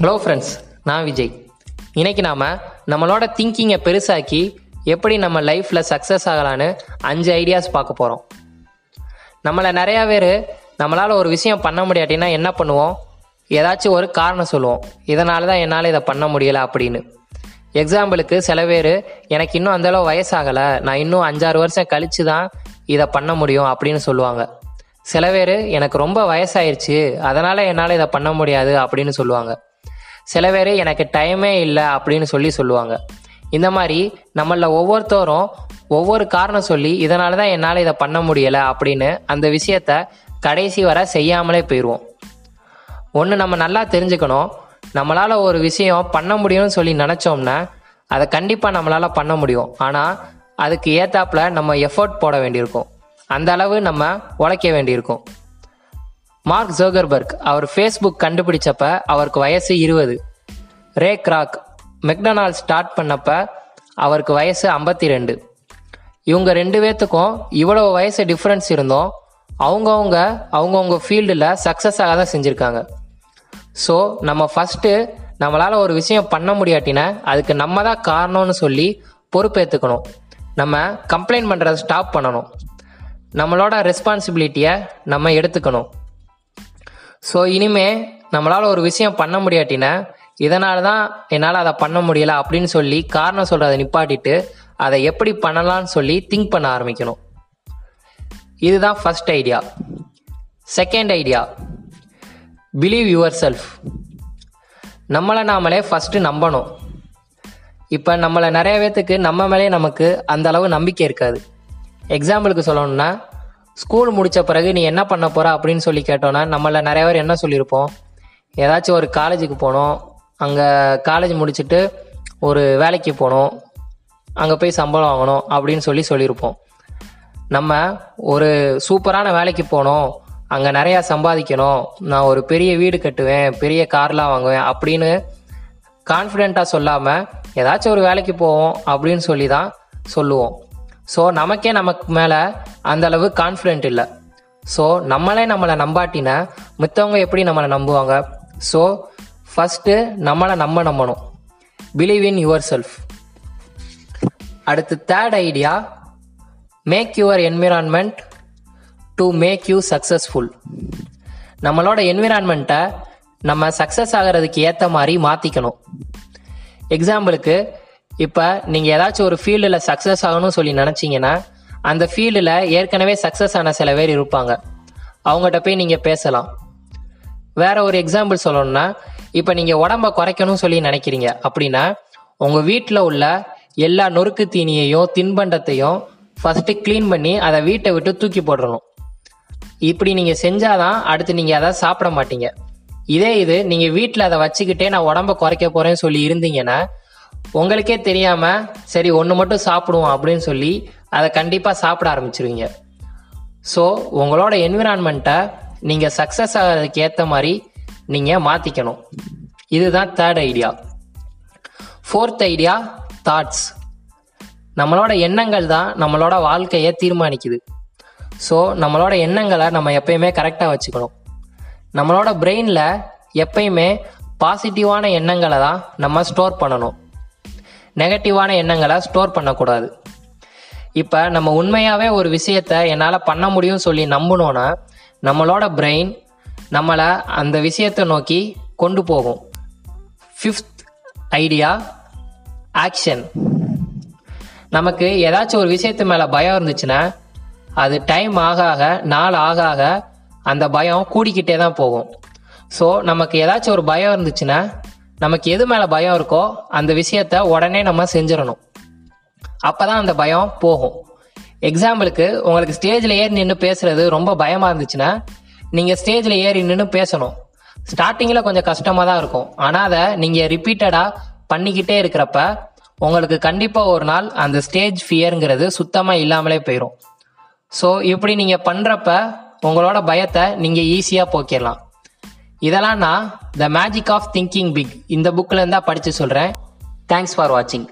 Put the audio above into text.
Hello friends நான் விஜய். இன்னைக்கு நாம் நம்மளோட திங்கிங்கை பெருசாக்கி எப்படி நம்ம லைஃப்பில் சக்ஸஸ் ஆகலான்னு அஞ்சு ஐடியாஸ் பார்க்க போகிறோம் நம்மளை நிறையா பேர் நம்மளால் ஒரு விஷயம் பண்ண முடியாட்டின்னா என்ன பண்ணுவோம்? ஏதாச்சும் ஒரு காரணம் சொல்லுவோம். இதனால தான் என்னால் இதை பண்ண முடியலை அப்படின்னு. எக்ஸாம்பிளுக்கு சில பேர் எனக்கு இன்னும் அந்தளவு வயசாகலை. நான் இன்னும் அஞ்சாறு வருஷம் கழித்து தான் இதை பண்ண முடியும் அப்படின்னு சொல்லுவாங்க. சில பேர் எனக்கு ரொம்ப வயசாயிருச்சு. அதனால் என்னால் இதை பண்ண முடியாது அப்படின்னு சொல்லுவாங்க. சில பேர் எனக்கு டைமே இல்லை அப்படின்னு சொல்லி சொல்லுவாங்க. இந்த மாதிரி நம்மள ஒவ்வொருத்தரும் ஒவ்வொரு காரணம் சொல்லி இதனால தான் என்னால் இதை பண்ண முடியலை அப்படின்னு அந்த விஷயத்த கடைசி வரை செய்யாமலே போயிடுவோம் ஒன்று நம்ம நல்லா தெரிஞ்சுக்கணும். நம்மளால் ஒரு விஷயம் பண்ண முடியும்னு சொல்லி நினச்சோம்னா அதை கண்டிப்பாக நம்மளால் பண்ண முடியும். ஆனால் அதுக்கு ஏத்தாப்புல நம்ம எஃபோர்ட் போட வேண்டியிருக்கும். அந்த அளவு நம்ம உழைக்க வேண்டியிருக்கும். மார்க் ஜோகர்பர்க் அவர் ஃபேஸ்புக் கண்டுபிடிச்சப்ப அவருக்கு வயசு இருபது. ரே கிராக் மெக்டொனால்ட் ஸ்டார்ட் பண்ணப்ப அவருக்கு வயசு ஐம்பத்தி ரெண்டு இவங்க ரெண்டு பேர்த்துக்கும் இவ்வளவு வயசு டிஃப்ரென்ஸ் இருந்தோம். அவங்கவுங்க அவங்கவுங்க ஃபீல்டில் சக்ஸஸ் ஆக தான் செஞ்சுருக்காங்க. ஸோ நம்ம ஃபஸ்ட்டு நம்மளால் ஒரு விஷயம் பண்ண முடியாட்டினா அதுக்கு நம்ம தான் காரணம்னு சொல்லி பொறுப்பேற்றுக்கணும் நம்ம கம்ப்ளைண்ட் பண்ணுறதை ஸ்டாப் பண்ணணும். நம்மளோட ரெஸ்பான்சிபிலிட்டியை நம்ம எடுத்துக்கணும். ஸோ இனிமே நம்மளால் ஒரு விஷயம் பண்ண முடியாட்டினா இதனால தான் என்னால் அதை பண்ண முடியல அப்படின்னு சொல்லி காரணம் சொல்கிறத நிப்பாட்டிட்டு அதை எப்படி பண்ணலாம்னு சொல்லி திங்க் பண்ண ஆரம்பிக்கணும். இதுதான் first idea second idea believe your self நம்மளை நாமளே ஃபஸ்ட்டு நம்பணும். இப்போ நம்மளை நிறைய பேர்த்துக்கு நம்ம மேலே நமக்கு அந்த அளவு நம்பிக்கை இருக்காது. எக்ஸாம்பிளுக்கு சொல்லணும்னா ஸ்கூல் முடித்த பிறகு நீ என்ன பண்ண போகிற அப்படின்னு சொல்லி கேட்டோன்னா நம்மள நிறைய பேர் என்ன சொல்லியிருப்போம்? ஏதாச்சும் ஒரு காலேஜுக்கு போகணும் அங்கே காலேஜ் முடிச்சுட்டு ஒரு வேலைக்கு போகணும் அங்கே போய் சம்பளம் வாங்கணும் அப்படின்னு சொல்லி சொல்லியிருப்போம். நம்ம ஒரு சூப்பரான வேலைக்கு போகணும் அங்கே நிறையா சம்பாதிக்கணும். நான் ஒரு பெரிய வீடு கட்டுவேன் பெரிய கார்லாம் வாங்குவேன் அப்படின்னு கான்ஃபிடெண்ட்டாக சொல்லாமல் ஏதாச்சும் ஒரு வேலைக்கு போவோம் அப்படின்னு சொல்லி தான் சொல்லுவோம். ஸோ நமக்கே நமக்கு மேலே அந்த அளவு கான்ஃபிடென்ட் இல்லை. ஸோ நம்மளே நம்மளை நம்பாட்டினா மித்தவங்க எப்படி நம்மளை நம்புவாங்க? ஸோ ஃபஸ்ட்டு நம்மளை நம்ம நம்பணும். பிலீவ் இன் யுவர் செல்ஃப் அடுத்து third idea make your environment to make you successful நம்மளோட என்விரான்மெண்ட்டை நம்ம சக்ஸஸ் ஆகிறதுக்கு ஏற்ற மாதிரி மாற்றிக்கணும் எக்ஸாம்பிளுக்கு இப்போ நீங்கள் ஏதாச்சும் ஒரு ஃபீல்டில் சக்ஸஸ் ஆகணும்னு சொல்லி நினச்சிங்கன்னா அந்த ஃபீல்டில் ஏற்கனவே சக்ஸஸ் ஆன சில பேர் இருப்பாங்க. அவங்ககிட்ட போய் நீங்கள் பேசலாம். வேற ஒரு எக்ஸாம்பிள் சொல்லணும்னா இப்போ நீங்கள் உடம்ப குறைக்கணும்னு சொல்லி நினைக்கிறீங்க அப்படின்னா உங்கள் வீட்டில் உள்ள எல்லா நொறுக்கு தீனியையும் தின்பண்டத்தையும் ஃபர்ஸ்ட் க்ளீன் பண்ணி அதை வீட்டை விட்டு தூக்கி போடணும் இப்படி நீங்கள் செஞ்சாதான் அடுத்து நீங்கள் அதை சாப்பிட மாட்டீங்க. இதே இது நீங்கள் வீட்டில் அதை வச்சுக்கிட்டே நான் உடம்ப குறைக்க போறேன்னு சொல்லி இருந்தீங்கன்னா உங்களுக்கே தெரியாம சரி ஒன்று மட்டும் சாப்பிடுவோம் அப்படின்னு சொல்லி அதை கண்டிப்பாக சாப்பிட ஆரம்பிச்சிருவீங்க. ஸோ உங்களோட என்விரான்மெண்ட்டை நீங்கள் சக்ஸஸ் ஆகிறதுக்கு ஏற்ற மாதிரி நீங்கள் மாற்றிக்கணும் இதுதான் third idea fourth idea thoughts நம்மளோட எண்ணங்கள் தான் நம்மளோட வாழ்க்கையை தீர்மானிக்குது. ஸோ நம்மளோட எண்ணங்களை நம்ம எப்பயுமே கரெக்டாக வச்சுக்கணும். நம்மளோட பிரெயினில் எப்பயுமே பாசிட்டிவான எண்ணங்களை தான் நம்ம ஸ்டோர் பண்ணணும். நெகட்டிவான எண்ணங்களை ஸ்டோர் பண்ணக்கூடாது. இப்போ நம்ம உண்மையாகவே ஒரு விஷயத்த என்னால் பண்ண முடியும் சொல்லி நம்பினோன்னா நம்மளோட பிரெயின் நம்மளை அந்த விஷயத்தை நோக்கி கொண்டு போகும். ஃபிஃப்த் ஐடியா ஆக்ஷன் நமக்கு ஏதாச்சும் ஒரு விஷயத்து மேலே பயம் இருந்துச்சுன்னா அது டைம் ஆக ஆக நாள் ஆக ஆக அந்த பயம் கூடிக்கிட்டே தான் போகும். ஸோ நமக்கு ஏதாச்சும் ஒரு பயம் இருந்துச்சுன்னா நமக்கு எது மேலே பயம் இருக்கோ அந்த விஷயத்த உடனே நம்ம செஞ்சிடணும். அப்பதான் அந்த பயம் போகும். எக்ஸாம்பிளுக்கு உங்களுக்கு ஸ்டேஜில் ஏறி நின்று பேசுறது ரொம்ப பயமாக இருந்துச்சுன்னா நீங்கள் ஸ்டேஜில் ஏறி நின்று பேசணும். ஸ்டார்டிங்கில் கொஞ்சம் கஷ்டமாக தான் இருக்கும். ஆனால் அதை நீங்கள் ரிப்பீட்டடாக பண்ணிக்கிட்டே இருக்கிறப்ப உங்களுக்கு கண்டிப்பாக ஒரு நாள் அந்த ஸ்டேஜ் ஃபியருங்கிறது சுத்தமாக இல்லாமலே போயிடும் ஸோ இப்படி நீங்கள் பண்ணுறப்ப உங்களோட பயத்தை நீங்கள் ஈஸியாக போக்கிடலாம். இதெல்லாம் நான் the magic of thinking big இந்த புக்கில் இருந்தால் படித்து சொல்கிறேன் தேங்க்ஸ் ஃபார் வாட்சிங்